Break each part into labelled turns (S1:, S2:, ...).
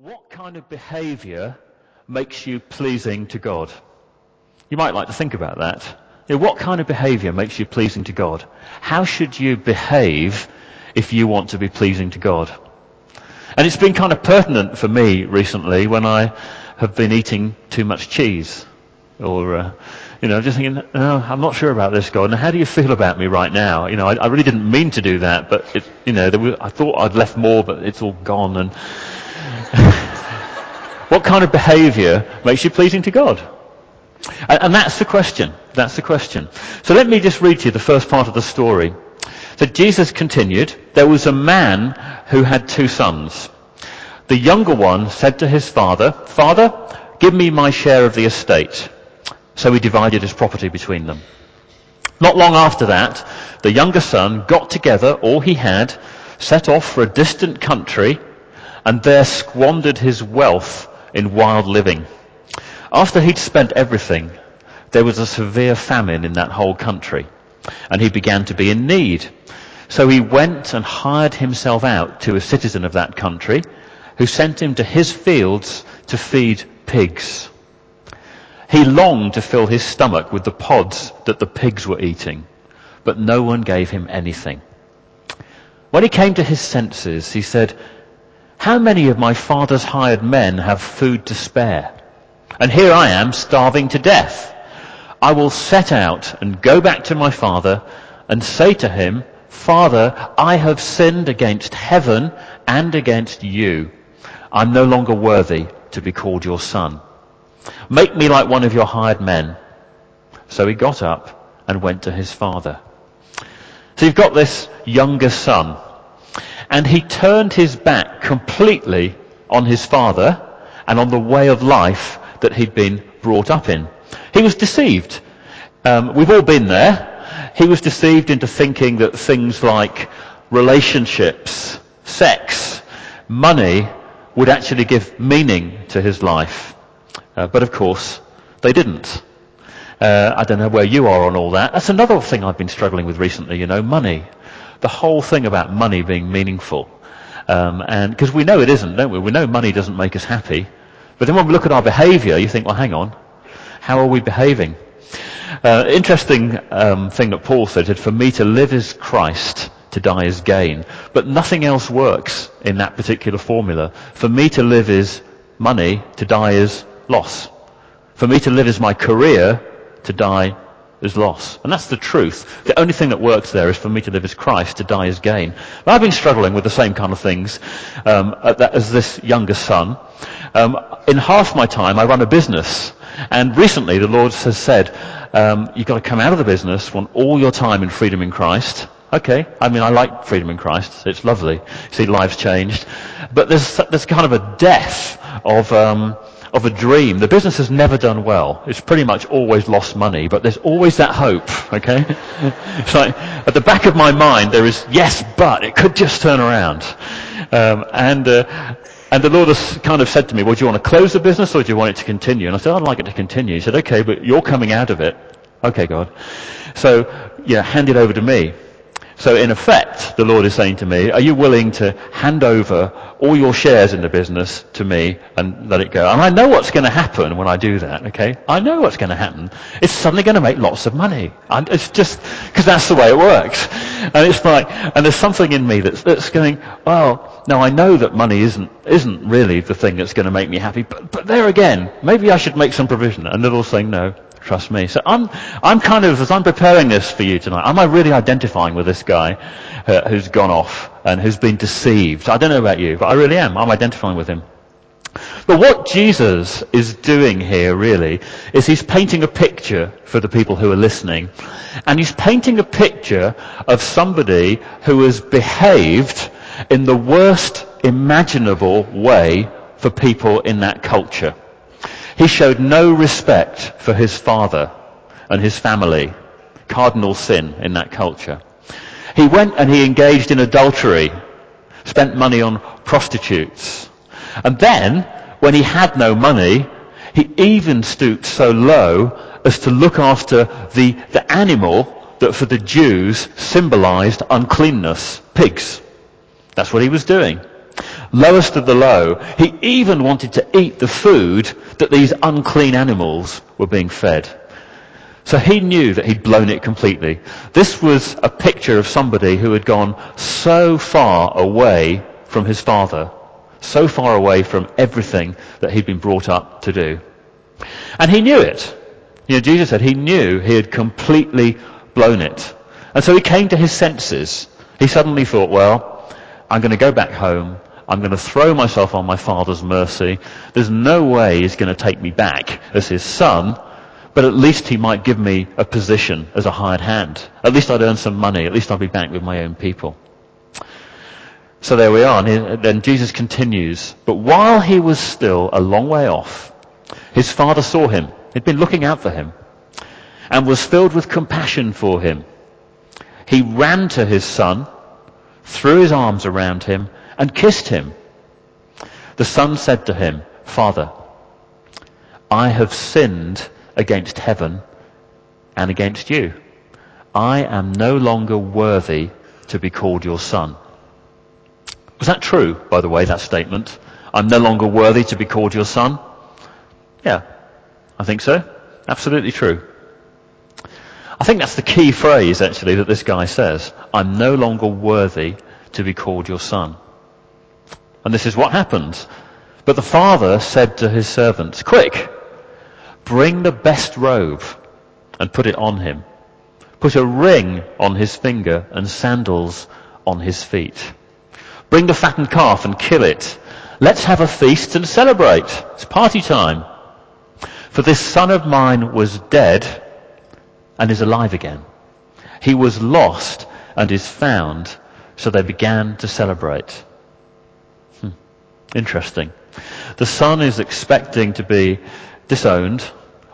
S1: What kind of behavior makes you pleasing to God? You might like to think about that. You know, what kind of behavior makes you pleasing to God? How should you behave if you want to be pleasing to God? And it's been kind of pertinent for me recently when I have been eating too much cheese. Or, uh, you know, just thinking, oh, I'm not sure about this, God. Now, how do you feel about me right now? You know, I, I really didn't mean to do that, but it, you know, was, I thought I'd left more, but it's all gone. And what kind of behavior makes you pleasing to God? And, and, that's the question. That's the question. So let me just read to you the first part of the story. So Jesus continued, there was a man who had two sons. The younger one said to his father, Father, give me my share of the estate. So he divided his property between them. Not long after that, the younger son got together all he had, set off for a distant country, and there squandered his wealth in wild living. After he'd spent everything, there was a severe famine in that whole country, and he began to be in need. So he went and hired himself out to a citizen of that country, who sent him to his fields to feed pigs. He longed to fill his stomach with the pods that the pigs were eating, but no one gave him anything. When he came to his senses, he said, how many of my father's hired men have food to spare? And here I am starving to death. I will set out and go back to my father and say to him, Father, I have sinned against heaven and against you. I'm no longer worthy to be called your son. Make me like one of your hired men. So he got up and went to his father. So you've got this younger son and he turned his back completely on his father and on the way of life that he'd been brought up in. He was deceived. Um, we've all been there. He was deceived into thinking that things like relationships, sex, money would actually give meaning to his life. Uh, but of course, they didn't. Uh, I don't know where you are on all that. That's another thing I've been struggling with recently, you know, money the whole thing about money being meaningful. Um, and because we know it isn't, don't we? We know money doesn't make us happy. But then when we look at our behavior, you think, well, hang on. How are we behaving? Uh, interesting um, thing that Paul said, for me to live is Christ, to die is gain. But nothing else works in that particular formula. For me to live is money, to die is loss. For me to live is my career, to die is loss. And that's the truth. The only thing that works there is for me to live as Christ, to die as gain. But I've been struggling with the same kind of things um, as this younger son. Um, in half my time, I run a business. And recently, the Lord has said, um, you've got to come out of the business, want all your time in freedom in Christ. Okay, I mean, I like freedom in Christ. It's lovely. See lives changed. But there's, there's kind of a death of, um, of a dream. The business has never done well. It's pretty much always lost money, but there's always that hope, okay? it's like, at the back of my mind, there is, yes, but it could just turn around. Um, and, uh, and the Lord has kind of said to me, well, do you want to close the business or do you want it to continue? And I said, I'd like it to continue. He said, okay, but you're coming out of it. Okay, God. So, yeah, hand it over to me. So in effect, the Lord is saying to me, are you willing to hand over all your shares in the business to me and let it go? And I know what's going to happen when I do that, okay? I know what's going to happen. It's suddenly going to make lots of money. And it's just, because that's the way it works. And it's like, and there's something in me that's, that's going, well, now I know that money isn't, isn't really the thing that's going to make me happy, but, but there again, maybe I should make some provision. And the Lord's saying, no, Trust me. So I'm, I'm kind of, as I'm preparing this for you tonight, am I really identifying with this guy uh, who's gone off and who's been deceived? I don't know about you, but I really am. I'm identifying with him. But what Jesus is doing here really is he's painting a picture for the people who are listening. And he's painting a picture of somebody who has behaved in the worst imaginable way for people in that culture. He showed no respect for his father and his family. Cardinal sin in that culture. He went and he engaged in adultery, spent money on prostitutes. And then, when he had no money, he even stooped so low as to look after the, the animal that for the Jews symbolized uncleanness, pigs. That's what he was doing. Lowest of the low. He even wanted to eat the food that these unclean animals were being fed. So he knew that he'd blown it completely. This was a picture of somebody who had gone so far away from his father, so far away from everything that he'd been brought up to do. And he knew it. You know, Jesus said he knew he had completely blown it. And so he came to his senses. He suddenly thought, well, I'm going to go back home. I'm going to throw myself on my father's mercy. There's no way he's going to take me back as his son, but at least he might give me a position as a hired hand. At least I'd earn some money. At least I'd be back with my own people. So there we are. And then Jesus continues. But while he was still a long way off, his father saw him. He'd been looking out for him and was filled with compassion for him. He ran to his son, threw his arms around him, and kissed him. The son said to him, Father, I have sinned against heaven and against you. I am no longer worthy to be called your son. Was that true, by the way, that statement? I'm no longer worthy to be called your son? Yeah, I think so. Absolutely true. I think that's the key phrase, actually, that this guy says. I'm no longer worthy to be called your son. And this is what happens. But the father said to his servants, quick, bring the best robe and put it on him. Put a ring on his finger and sandals on his feet. Bring the fattened calf and kill it. Let's have a feast and celebrate. It's party time. For this son of mine was dead and is alive again. He was lost and is found. So they began to celebrate. Interesting. The son is expecting to be disowned,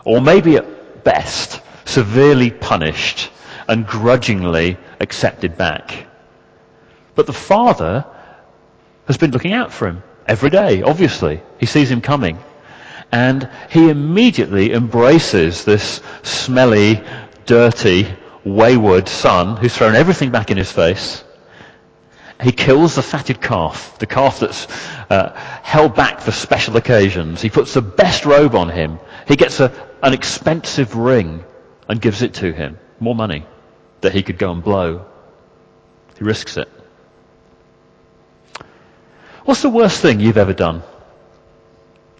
S1: or maybe at best, severely punished and grudgingly accepted back. But the father has been looking out for him every day, obviously. He sees him coming. And he immediately embraces this smelly, dirty, wayward son who's thrown everything back in his face he kills the fatted calf, the calf that's uh, held back for special occasions. He puts the best robe on him. He gets a, an expensive ring and gives it to him. More money that he could go and blow. He risks it. What's the worst thing you've ever done?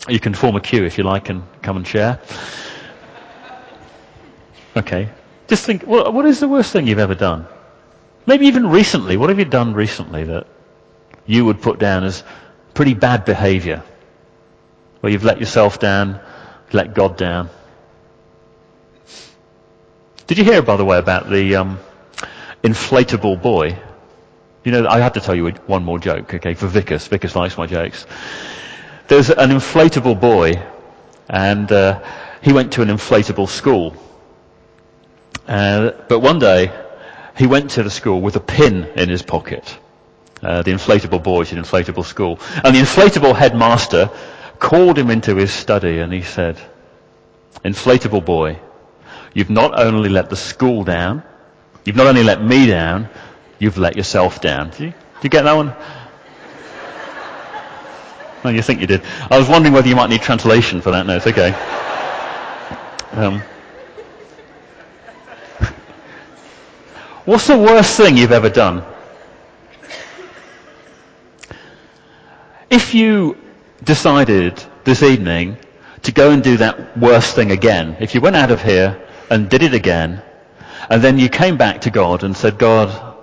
S1: You can form a queue if you like and come and share. Okay. Just think, what is the worst thing you've ever done? Maybe even recently. What have you done recently that you would put down as pretty bad behavior? Where you've let yourself down, let God down. Did you hear, by the way, about the um, inflatable boy? You know, I had to tell you one more joke, okay, for Vickers. Vickers likes my jokes. There's an inflatable boy, and uh, he went to an inflatable school. Uh, but one day, he went to the school with a pin in his pocket. Uh, the inflatable boys in inflatable school. And the inflatable headmaster called him into his study and he said, inflatable boy, you've not only let the school down, you've not only let me down, you've let yourself down. Do you, you get that one? No, you think you did. I was wondering whether you might need translation for that. No, it's okay. Um, What's the worst thing you've ever done? If you decided this evening to go and do that worst thing again, if you went out of here and did it again, and then you came back to God and said, God,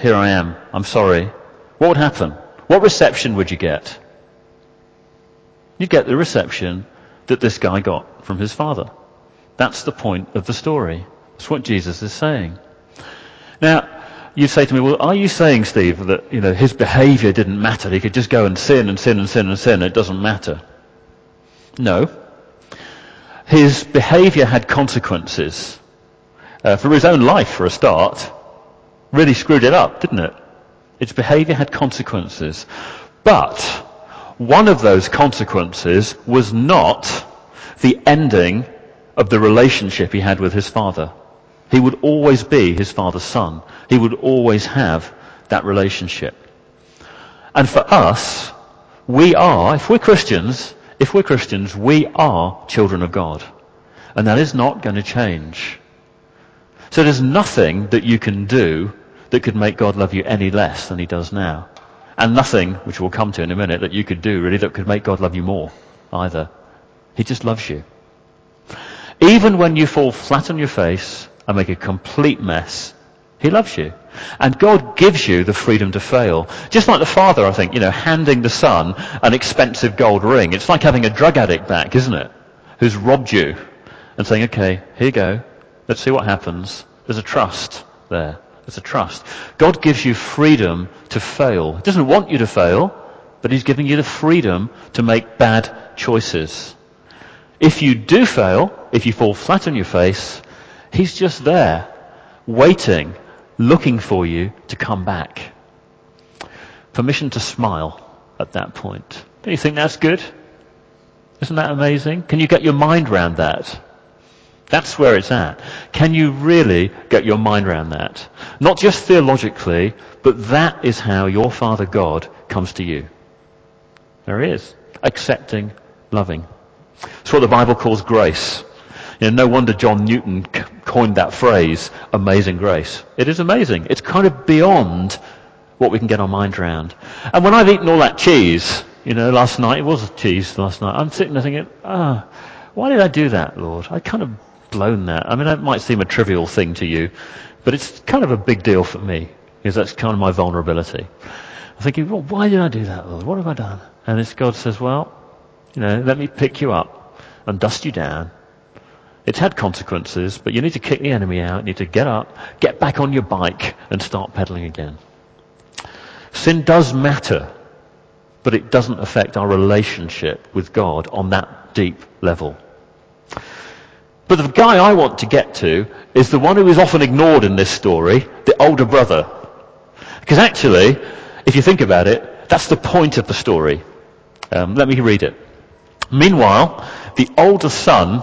S1: here I am, I'm sorry, what would happen? What reception would you get? You'd get the reception that this guy got from his father. That's the point of the story. That's what Jesus is saying. Now, you say to me, well, are you saying, Steve, that, you know, his behavior didn't matter? He could just go and sin and sin and sin and sin. It doesn't matter. No. His behavior had consequences. Uh, for his own life, for a start. Really screwed it up, didn't it? Its behavior had consequences. But one of those consequences was not the ending of the relationship he had with his father. He would always be his father's son. He would always have that relationship. And for us, we are, if we're Christians, if we're Christians, we are children of God. And that is not going to change. So there's nothing that you can do that could make God love you any less than he does now. And nothing, which we'll come to in a minute, that you could do really that could make God love you more either. He just loves you. Even when you fall flat on your face and make a complete mess, he loves you. And God gives you the freedom to fail. Just like the father, I think, you know, handing the son an expensive gold ring. It's like having a drug addict back, isn't it? Who's robbed you and saying, okay, here you go. Let's see what happens. There's a trust there. There's a trust. God gives you freedom to fail. He doesn't want you to fail, but He's giving you the freedom to make bad choices. If you do fail, if you fall flat on your face, He's just there, waiting, looking for you to come back. Permission to smile at that point. Don't you think that's good? Isn't that amazing? Can you get your mind around that? That's where it's at. Can you really get your mind around that? Not just theologically, but that is how your Father God comes to you. There he is. Accepting, loving. It's what the Bible calls grace. You know, no wonder John Newton coined that phrase, amazing grace. It is amazing. It's kind of beyond what we can get our mind around. And when I've eaten all that cheese, you know, last night, it was cheese last night, I'm sitting there thinking, ah, oh, why did I do that, Lord? I kind of blown that. I mean, that might seem a trivial thing to you, but it's kind of a big deal for me, because that's kind of my vulnerability. I'm thinking, well, why did I do that, Lord? What have I done? And it's God says, well, you know, let me pick you up and dust you down. It's had consequences, but you need to kick the enemy out. You need to get up, get back on your bike and start pedaling again. Sin does matter, but it doesn't affect our relationship with God on that deep level. But the guy I want to get to is the one who is often ignored in this story, the older brother. Because actually, if you think about it, that's the point of the story. Um, let me read it. Meanwhile, the older son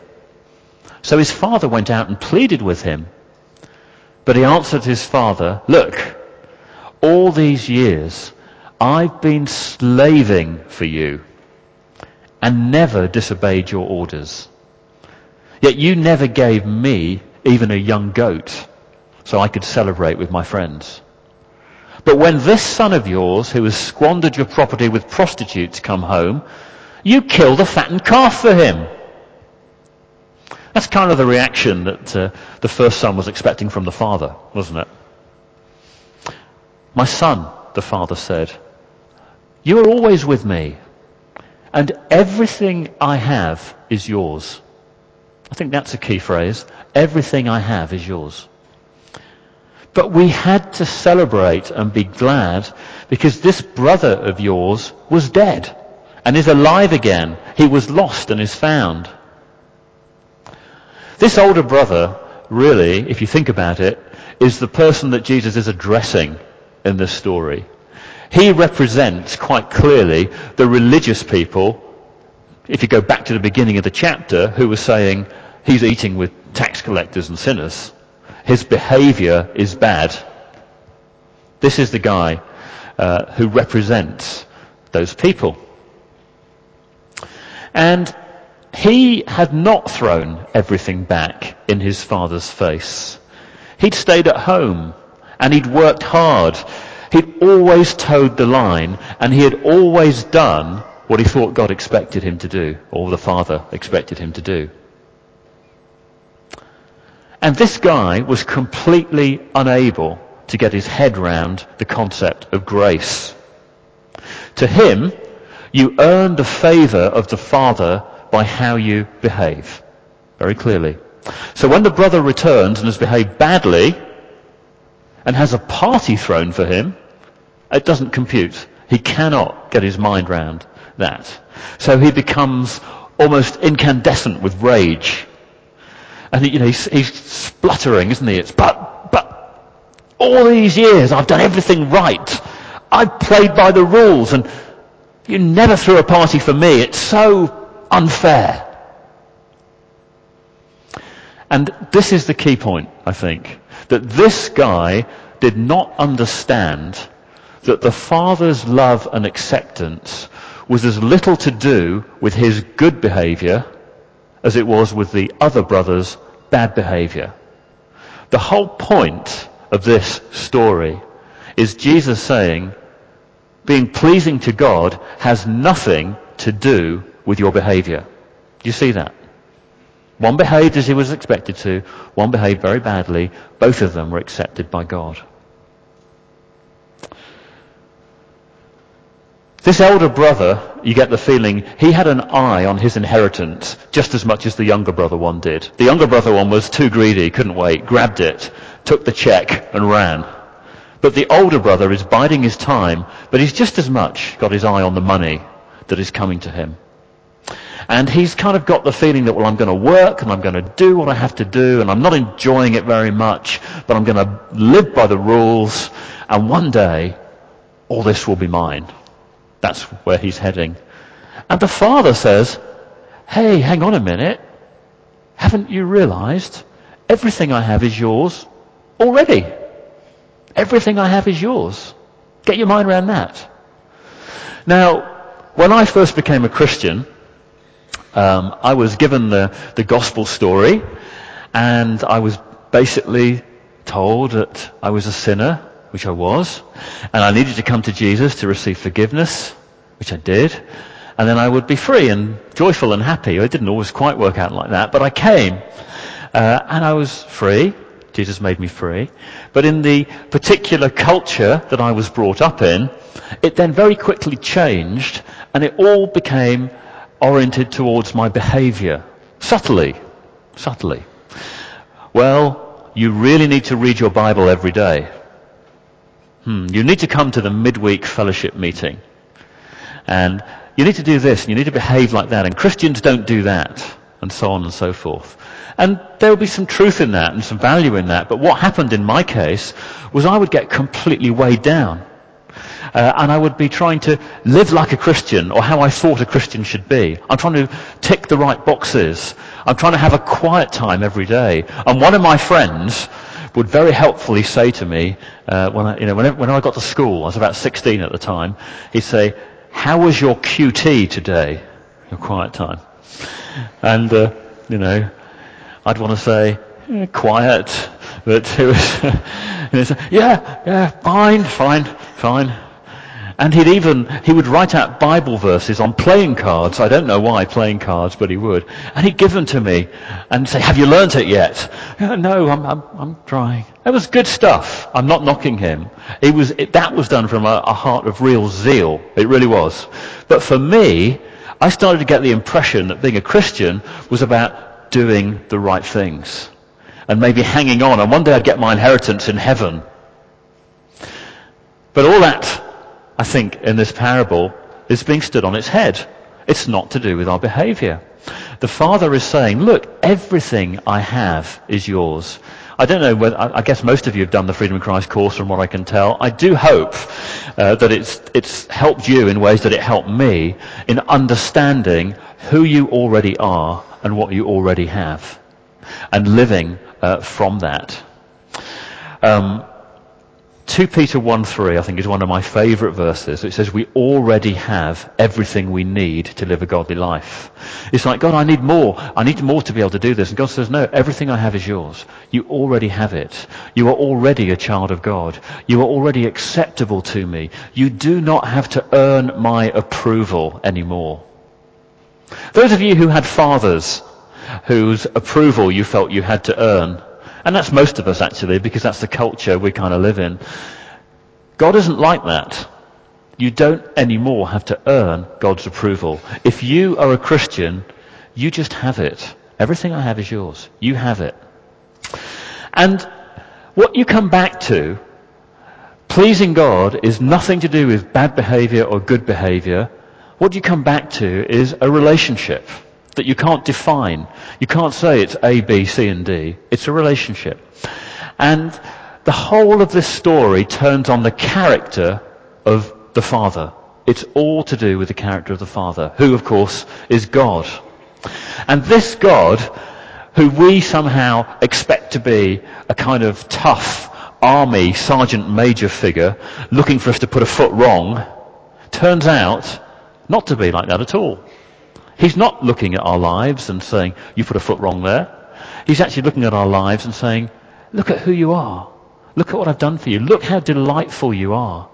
S1: So his father went out and pleaded with him. But he answered his father, look, all these years I've been slaving for you and never disobeyed your orders. Yet you never gave me even a young goat, so I could celebrate with my friends. But when this son of yours, who has squandered your property with prostitutes, come home, you kill the fattened calf for him. That's kind of the reaction that uh, the first son was expecting from the father, wasn't it? My son, the father said, you are always with me, and everything I have is yours. I think that's a key phrase. Everything I have is yours. But we had to celebrate and be glad because this brother of yours was dead and is alive again. He was lost and is found. This older brother, really, if you think about it, is the person that Jesus is addressing in this story. He represents quite clearly the religious people, if you go back to the beginning of the chapter, who were saying, he's eating with tax collectors and sinners. His behavior is bad. This is the guy uh, who represents those people. And he had not thrown everything back in his father's face. He'd stayed at home and he'd worked hard. He'd always toed the line and he had always done what he thought God expected him to do or the father expected him to do. And this guy was completely unable to get his head round the concept of grace. To him, you earn the favor of the Father by how you behave. Very clearly. So when the brother returns and has behaved badly and has a party thrown for him, it doesn't compute. He cannot get his mind round that. So he becomes almost incandescent with rage. And you know, he's, he's spluttering, isn't he? It's, but, but, all these years I've done everything right. I've played by the rules and you never threw a party for me. It's so unfair. And this is the key point, I think, that this guy did not understand that the Father's love and acceptance was as little to do with his good behavior as it was with the other brother's bad behavior. The whole point of this story is Jesus saying, being pleasing to God has nothing to do with your behavior. Do you see that? One behaved as he was expected to, one behaved very badly. Both of them were accepted by God. This elder brother, you get the feeling, he had an eye on his inheritance just as much as the younger brother one did. The younger brother one was too greedy, couldn't wait, grabbed it, took the check and ran. But the older brother is biding his time, but he's just as much got his eye on the money that is coming to him. And he's kind of got the feeling that, well, I'm going to work and I'm going to do what I have to do and I'm not enjoying it very much, but I'm going to live by the rules and one day all this will be mine. That's where he's heading. And the father says, hey, hang on a minute. Haven't you realized everything I have is yours already? Everything I have is yours. Get your mind around that. Now, when I first became a Christian, um, I was given the, the gospel story, and I was basically told that I was a sinner, which I was, and I needed to come to Jesus to receive forgiveness, which I did, and then I would be free and joyful and happy. It didn't always quite work out like that, but I came, uh, and I was free, Jesus made me free. But in the particular culture that I was brought up in, it then very quickly changed and it all became oriented towards my behavior. Subtly. Subtly. Well, you really need to read your Bible every day. Hmm, you need to come to the midweek fellowship meeting. And you need to do this and you need to behave like that. And Christians don't do that. And so on and so forth. And there will be some truth in that and some value in that. But what happened in my case was I would get completely weighed down. Uh, and I would be trying to live like a Christian or how I thought a Christian should be. I'm trying to tick the right boxes. I'm trying to have a quiet time every day. And one of my friends would very helpfully say to me, uh, when I, you know, when, when I got to school, I was about 16 at the time, he'd say, how was your QT today? Your quiet time. And, uh, you know, I'd want to say, yeah, quiet, but it was, yeah, yeah, fine, fine, fine. And he'd even, he would write out Bible verses on playing cards. I don't know why playing cards, but he would. And he'd give them to me and say, have you learnt it yet? no, I'm, I'm, I'm trying. It was good stuff. I'm not knocking him. It was, it, that was done from a, a heart of real zeal. It really was. But for me, I started to get the impression that being a Christian was about doing the right things and maybe hanging on and one day I'd get my inheritance in heaven. But all that, I think, in this parable is being stood on its head. It's not to do with our behavior. The Father is saying, look, everything I have is yours. I don't know whether, I guess most of you have done the Freedom in Christ course from what I can tell. I do hope uh, that it's, it's helped you in ways that it helped me in understanding who you already are and what you already have and living uh, from that. Um, 2 Peter 1 3, I think, is one of my favorite verses. It says, We already have everything we need to live a godly life. It's like, God, I need more. I need more to be able to do this. And God says, No, everything I have is yours. You already have it. You are already a child of God. You are already acceptable to me. You do not have to earn my approval anymore. Those of you who had fathers whose approval you felt you had to earn, and that's most of us actually, because that's the culture we kind of live in. God isn't like that. You don't anymore have to earn God's approval. If you are a Christian, you just have it. Everything I have is yours. You have it. And what you come back to, pleasing God is nothing to do with bad behavior or good behavior. What you come back to is a relationship. that you can't define. You can't say it's A, B, C, and D. It's a relationship. And the whole of this story turns on the character of the Father. It's all to do with the character of the Father, who of course is God. And this God, who we somehow expect to be a kind of tough army sergeant major figure looking for us to put a foot wrong, turns out not to be like that at all. He's not looking at our lives and saying, you put a foot wrong there. He's actually looking at our lives and saying, look at who you are. Look at what I've done for you. Look how delightful you are.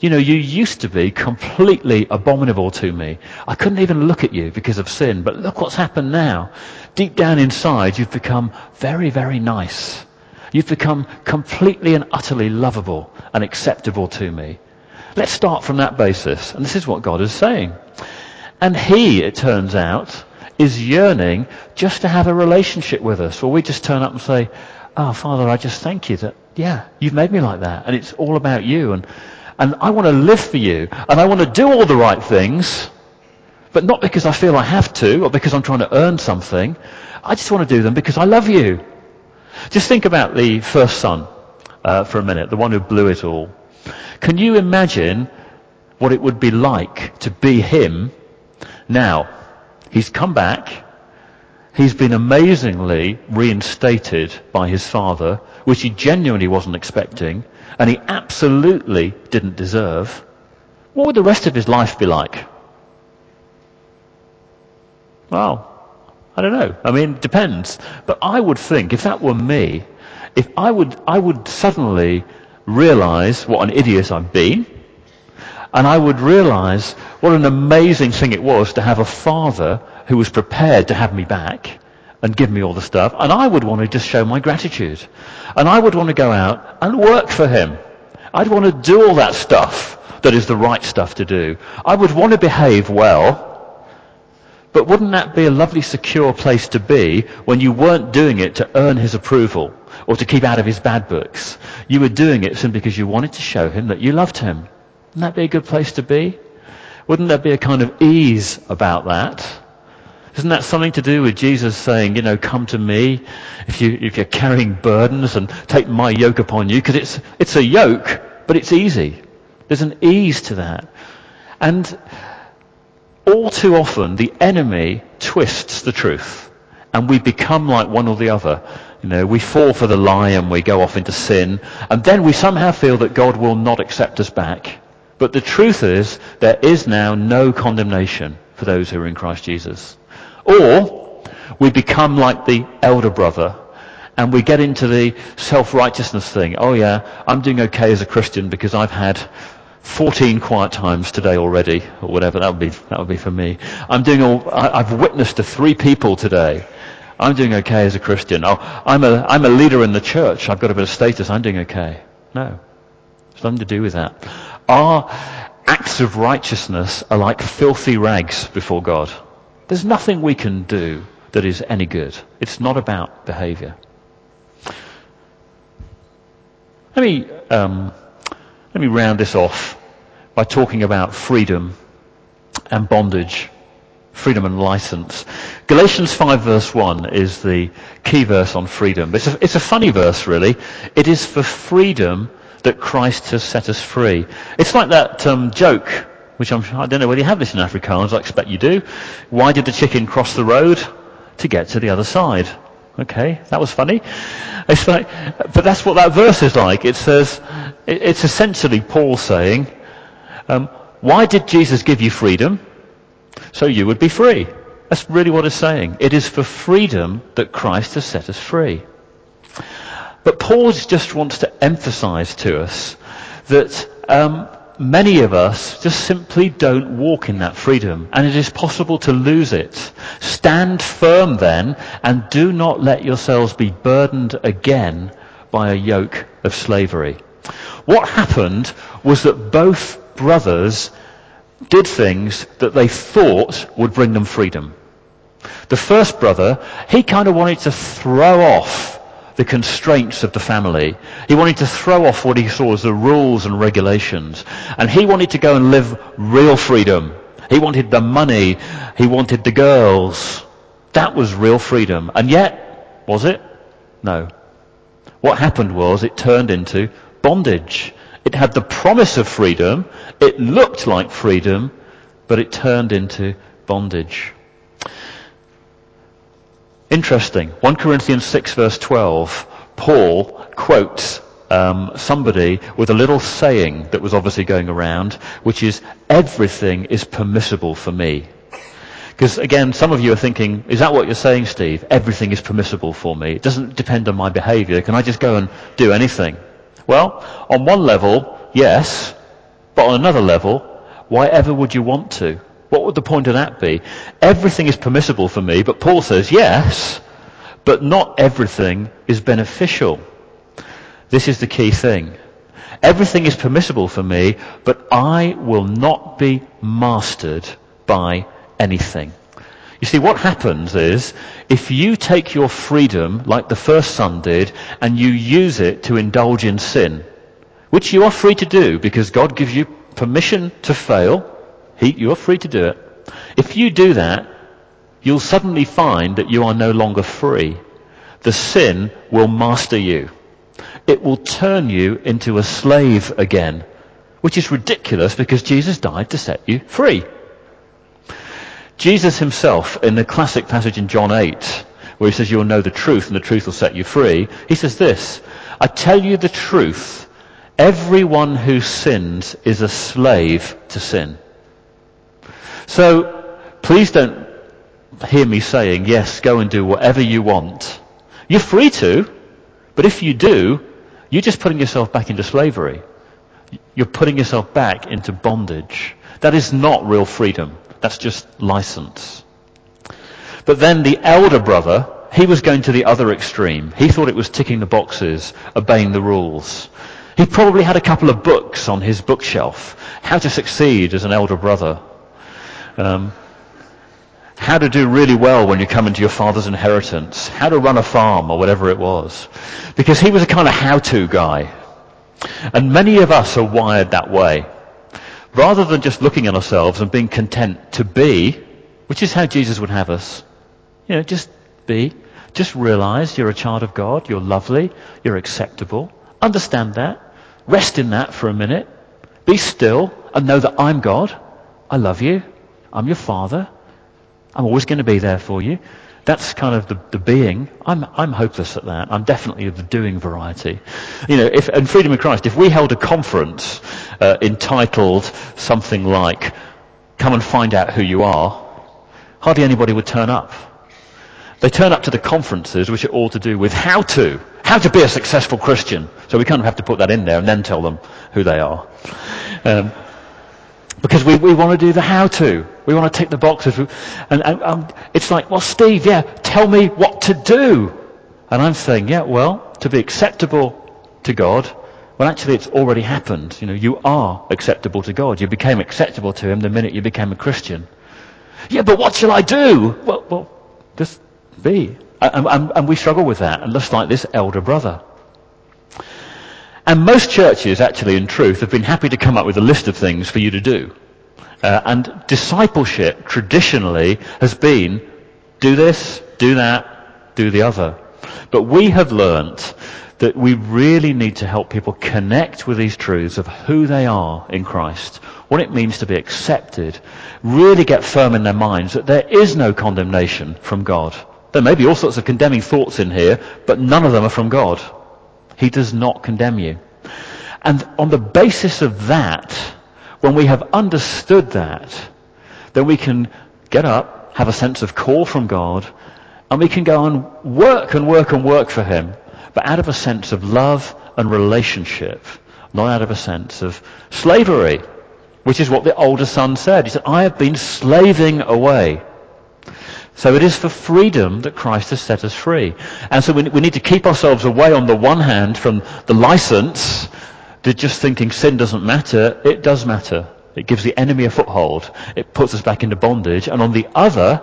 S1: You know, you used to be completely abominable to me. I couldn't even look at you because of sin, but look what's happened now. Deep down inside, you've become very, very nice. You've become completely and utterly lovable and acceptable to me. Let's start from that basis. And this is what God is saying. And He, it turns out, is yearning just to have a relationship with us. Or we just turn up and say, Oh, Father, I just thank you that, yeah, you've made me like that. And it's all about you. And, and I want to live for you. And I want to do all the right things. But not because I feel I have to or because I'm trying to earn something. I just want to do them because I love you. Just think about the first son uh, for a minute, the one who blew it all. Can you imagine what it would be like to be him now? He's come back. He's been amazingly reinstated by his father, which he genuinely wasn't expecting, and he absolutely didn't deserve. What would the rest of his life be like? Well, I don't know. I mean, it depends. But I would think, if that were me, if I would, I would suddenly realize what an idiot I've been, and I would realize what an amazing thing it was to have a father who was prepared to have me back and give me all the stuff, and I would want to just show my gratitude. And I would want to go out and work for him. I'd want to do all that stuff that is the right stuff to do. I would want to behave well, but wouldn't that be a lovely secure place to be when you weren't doing it to earn his approval or to keep out of his bad books? You were doing it simply because you wanted to show him that you loved him. Wouldn't that be a good place to be? Wouldn't there be a kind of ease about that? Isn't that something to do with Jesus saying, you know, come to me if, you, if you're carrying burdens and take my yoke upon you? Because it's, it's a yoke, but it's easy. There's an ease to that. And all too often the enemy twists the truth and we become like one or the other. You know, we fall for the lie and we go off into sin and then we somehow feel that God will not accept us back. But the truth is there is now no condemnation for those who are in Christ Jesus. Or we become like the elder brother and we get into the self-righteousness thing. Oh yeah, I'm doing okay as a Christian because I've had 14 quiet times today already, or whatever. That would be, that would be for me. I'm doing all, I, have witnessed to three people today. I'm doing okay as a Christian. Oh, I'm a, I'm a leader in the church. I've got a bit of status. I'm doing okay. No. It's nothing to do with that. Our acts of righteousness are like filthy rags before God. There's nothing we can do that is any good. It's not about behavior. Let me, um, let me round this off by talking about freedom and bondage, freedom and license. Galatians 5 verse 1 is the key verse on freedom. It's a, it's a funny verse really. It is for freedom that Christ has set us free. It's like that um, joke, which I'm, I don't know whether you have this in Afrikaans, I expect you do. Why did the chicken cross the road? To get to the other side. Okay, that was funny. It's like, but that's what that verse is like. It says, it's essentially Paul saying, um, why did Jesus give you freedom? So you would be free. That's really what it's saying. It is for freedom that Christ has set us free. But Paul just wants to emphasize to us that um, many of us just simply don't walk in that freedom, and it is possible to lose it. Stand firm then, and do not let yourselves be burdened again by a yoke of slavery. What happened was that both brothers did things that they thought would bring them freedom. The first brother, he kind of wanted to throw off the constraints of the family. He wanted to throw off what he saw as the rules and regulations. And he wanted to go and live real freedom. He wanted the money. He wanted the girls. That was real freedom. And yet, was it? No. What happened was it turned into bondage. It had the promise of freedom. It looked like freedom, but it turned into bondage. Interesting. 1 Corinthians 6 verse 12, Paul quotes um, somebody with a little saying that was obviously going around, which is, everything is permissible for me. Because again, some of you are thinking, is that what you're saying, Steve? Everything is permissible for me. It doesn't depend on my behavior. Can I just go and do anything? Well, on one level, yes. But on another level, why ever would you want to? What would the point of that be? Everything is permissible for me, but Paul says yes, but not everything is beneficial. This is the key thing. Everything is permissible for me, but I will not be mastered by anything. You see, what happens is, if you take your freedom, like the first son did, and you use it to indulge in sin, which you are free to do because God gives you permission to fail, he, you are free to do it. If you do that, you'll suddenly find that you are no longer free. The sin will master you. It will turn you into a slave again, which is ridiculous because Jesus died to set you free. Jesus himself, in the classic passage in John 8, where he says you'll know the truth and the truth will set you free, he says this, I tell you the truth, everyone who sins is a slave to sin. So, please don't hear me saying, yes, go and do whatever you want. You're free to, but if you do, you're just putting yourself back into slavery. You're putting yourself back into bondage. That is not real freedom. That's just license. But then the elder brother, he was going to the other extreme. He thought it was ticking the boxes, obeying the rules. He probably had a couple of books on his bookshelf. How to succeed as an elder brother. Um, how to do really well when you come into your father's inheritance. How to run a farm or whatever it was. Because he was a kind of how-to guy. And many of us are wired that way rather than just looking at ourselves and being content to be, which is how Jesus would have us, you know, just be. Just realize you're a child of God, you're lovely, you're acceptable. Understand that. Rest in that for a minute. Be still and know that I'm God. I love you. I'm your father. I'm always going to be there for you. That's kind of the, the being. I'm, I'm hopeless at that. I'm definitely of the doing variety. You know, if, in Freedom in Christ, if we held a conference uh, entitled something like, come and find out who you are, hardly anybody would turn up. They turn up to the conferences which are all to do with how to, how to be a successful Christian. So we kind of have to put that in there and then tell them who they are. Um, because we, we want to do the how to. We want to tick the boxes. And, and um, it's like, well, Steve, yeah, tell me what to do. And I'm saying, yeah, well, to be acceptable to God, well, actually, it's already happened. You know, you are acceptable to God. You became acceptable to Him the minute you became a Christian. Yeah, but what shall I do? Well, well just be. And, and, and we struggle with that. And just like this elder brother. And most churches, actually, in truth, have been happy to come up with a list of things for you to do. Uh, and discipleship, traditionally, has been do this, do that, do the other. But we have learnt that we really need to help people connect with these truths of who they are in Christ, what it means to be accepted, really get firm in their minds that there is no condemnation from God. There may be all sorts of condemning thoughts in here, but none of them are from God. He does not condemn you. And on the basis of that, when we have understood that, then we can get up, have a sense of call from God, and we can go and work and work and work for Him, but out of a sense of love and relationship, not out of a sense of slavery, which is what the older son said. He said, I have been slaving away. So it is for freedom that Christ has set us free. And so we, we need to keep ourselves away on the one hand from the license to just thinking sin doesn't matter. It does matter. It gives the enemy a foothold. It puts us back into bondage. And on the other,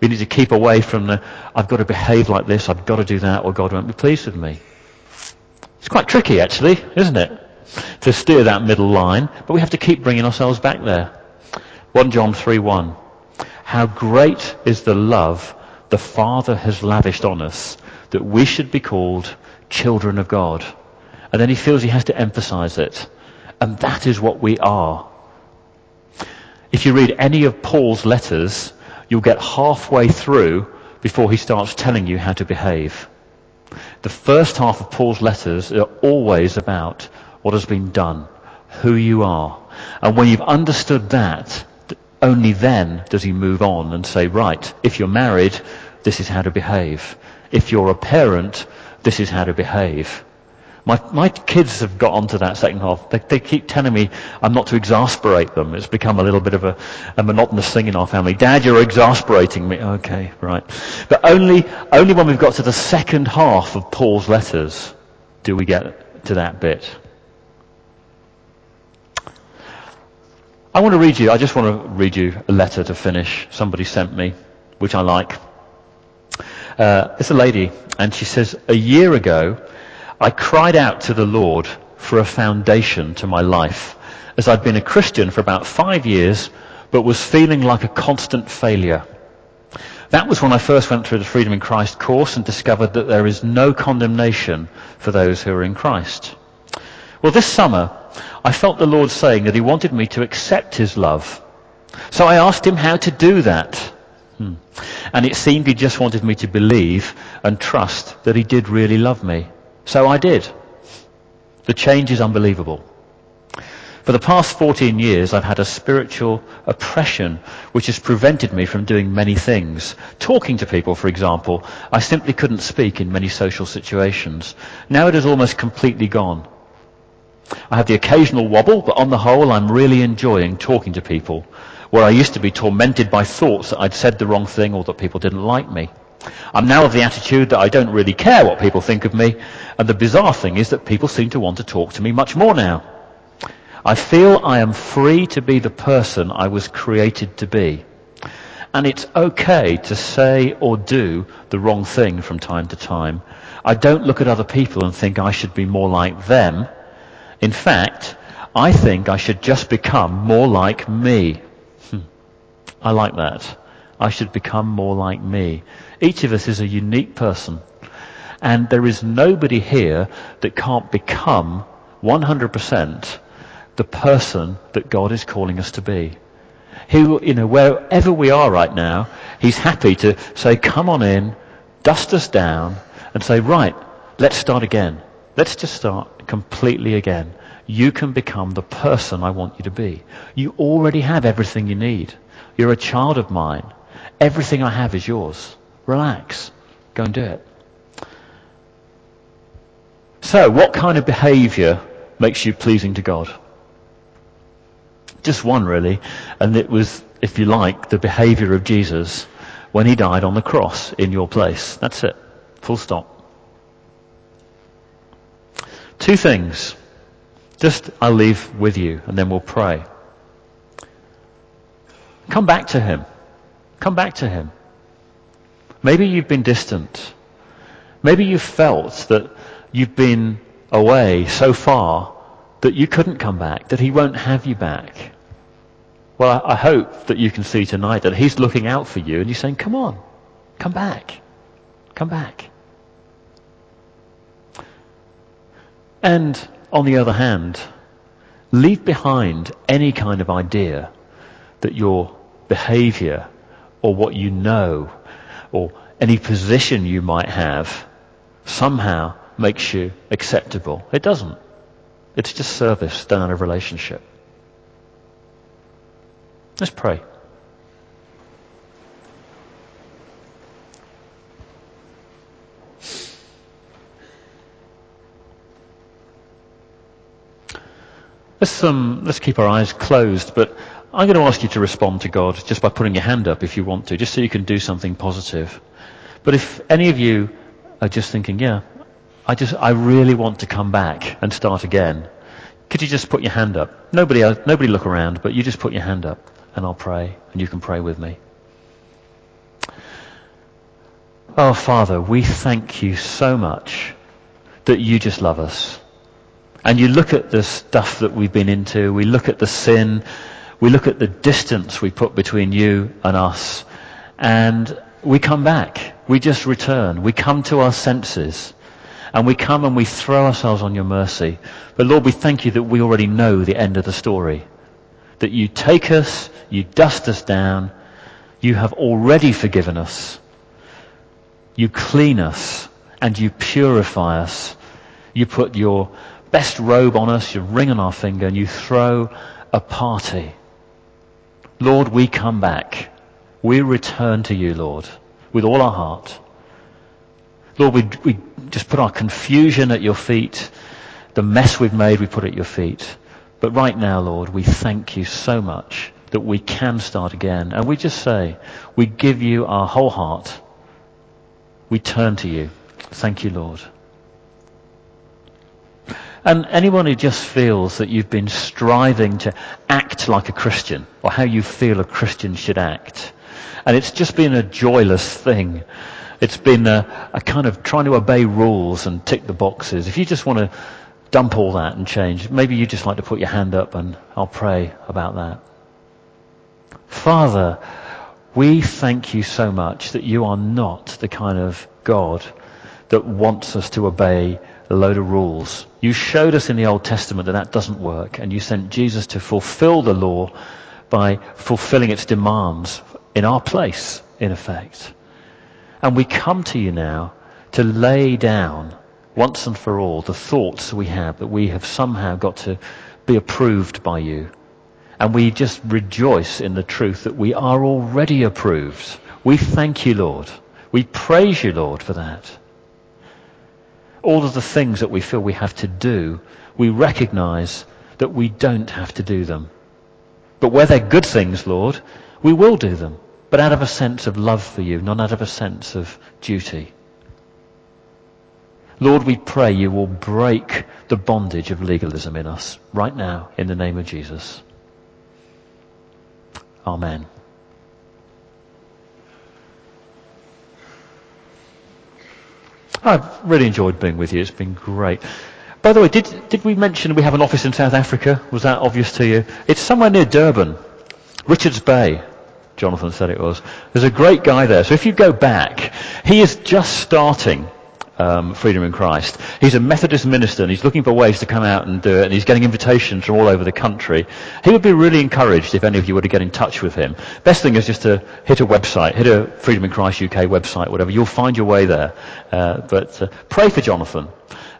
S1: we need to keep away from the, I've got to behave like this, I've got to do that, or God won't be pleased with me. It's quite tricky actually, isn't it? To steer that middle line, but we have to keep bringing ourselves back there. 1 John 3 1. How great is the love the Father has lavished on us that we should be called children of God. And then he feels he has to emphasize it. And that is what we are. If you read any of Paul's letters, you'll get halfway through before he starts telling you how to behave. The first half of Paul's letters are always about what has been done, who you are. And when you've understood that, only then does he move on and say, right, if you're married, this is how to behave. If you're a parent, this is how to behave. My, my kids have got onto that second half. They, they, keep telling me I'm not to exasperate them. It's become a little bit of a, a, monotonous thing in our family. Dad, you're exasperating me. Okay, right. But only, only when we've got to the second half of Paul's letters do we get to that bit. I want to read you, I just want to read you a letter to finish. Somebody sent me, which I like. Uh, it's a lady, and she says, a year ago, I cried out to the Lord for a foundation to my life, as I'd been a Christian for about five years, but was feeling like a constant failure. That was when I first went through the Freedom in Christ course and discovered that there is no condemnation for those who are in Christ. Well, this summer, I felt the Lord saying that He wanted me to accept His love. So I asked Him how to do that. Hmm. And it seemed He just wanted me to believe and trust that He did really love me. So I did. The change is unbelievable. For the past 14 years, I've had a spiritual oppression which has prevented me from doing many things. Talking to people, for example, I simply couldn't speak in many social situations. Now it is almost completely gone. I have the occasional wobble, but on the whole, I'm really enjoying talking to people, where I used to be tormented by thoughts that I'd said the wrong thing or that people didn't like me. I'm now of the attitude that I don't really care what people think of me, and the bizarre thing is that people seem to want to talk to me much more now. I feel I am free to be the person I was created to be. And it's okay to say or do the wrong thing from time to time. I don't look at other people and think I should be more like them. In fact, I think I should just become more like me. Hmm. I like that. I should become more like me. Each of us is a unique person. And there is nobody here that can't become 100% the person that God is calling us to be. He, you know, wherever we are right now, He's happy to say, come on in, dust us down, and say, right, let's start again. Let's just start completely again. You can become the person I want you to be. You already have everything you need. You're a child of mine. Everything I have is yours. Relax. Go and do it. So, what kind of behavior makes you pleasing to God? Just one, really. And it was, if you like, the behavior of Jesus when he died on the cross in your place. That's it. Full stop. Two things. Just I'll leave with you and then we'll pray. Come back to him. Come back to him. Maybe you've been distant. Maybe you've felt that you've been away so far that you couldn't come back, that he won't have you back. Well, I hope that you can see tonight that he's looking out for you and you're saying, come on, come back, come back. And on the other hand, leave behind any kind of idea that your behavior or what you know or any position you might have somehow makes you acceptable. It doesn't. It's just service done out of relationship. Let's pray. Let's, um, let's keep our eyes closed, but I'm going to ask you to respond to God just by putting your hand up if you want to, just so you can do something positive. But if any of you are just thinking, yeah, I just, I really want to come back and start again, could you just put your hand up? Nobody else, nobody look around, but you just put your hand up and I'll pray and you can pray with me. Oh Father, we thank you so much that you just love us. And you look at the stuff that we've been into, we look at the sin, we look at the distance we put between you and us, and we come back. We just return. We come to our senses. And we come and we throw ourselves on your mercy. But Lord, we thank you that we already know the end of the story. That you take us, you dust us down, you have already forgiven us, you clean us, and you purify us. You put your best robe on us, your ring on our finger, and you throw a party. Lord, we come back. We return to you, Lord, with all our heart. Lord, we, we just put our confusion at your feet. The mess we've made, we put at your feet. But right now, Lord, we thank you so much that we can start again. And we just say, we give you our whole heart. We turn to you. Thank you, Lord. And anyone who just feels that you've been striving to act like a Christian, or how you feel a Christian should act, and it's just been a joyless thing. It's been a, a kind of trying to obey rules and tick the boxes. If you just want to dump all that and change, maybe you just like to put your hand up and I'll pray about that. Father, we thank you so much that you are not the kind of God that wants us to obey a load of rules. You showed us in the Old Testament that that doesn't work, and you sent Jesus to fulfill the law by fulfilling its demands in our place, in effect. And we come to you now to lay down once and for all the thoughts we have that we have somehow got to be approved by you. And we just rejoice in the truth that we are already approved. We thank you, Lord. We praise you, Lord, for that all of the things that we feel we have to do, we recognize that we don't have to do them. But where they're good things, Lord, we will do them. But out of a sense of love for you, not out of a sense of duty. Lord, we pray you will break the bondage of legalism in us right now in the name of Jesus. Amen. I've really enjoyed being with you. It's been great. By the way, did, did we mention we have an office in South Africa? Was that obvious to you? It's somewhere near Durban. Richards Bay. Jonathan said it was. There's a great guy there. So if you go back, he is just starting um, Freedom in Christ. He's a Methodist minister and he's looking for ways to come out and do it and he's getting invitations from all over the country. He would be really encouraged if any of you were to get in touch with him. Best thing is just to hit a website, hit a Freedom in Christ UK website, whatever. You'll find your way there. Uh, but uh, pray for Jonathan.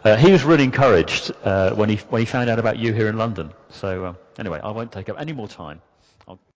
S1: Uh, he was really encouraged uh, when, he, when he found out about you here in London. So um, anyway, I won't take up any more time.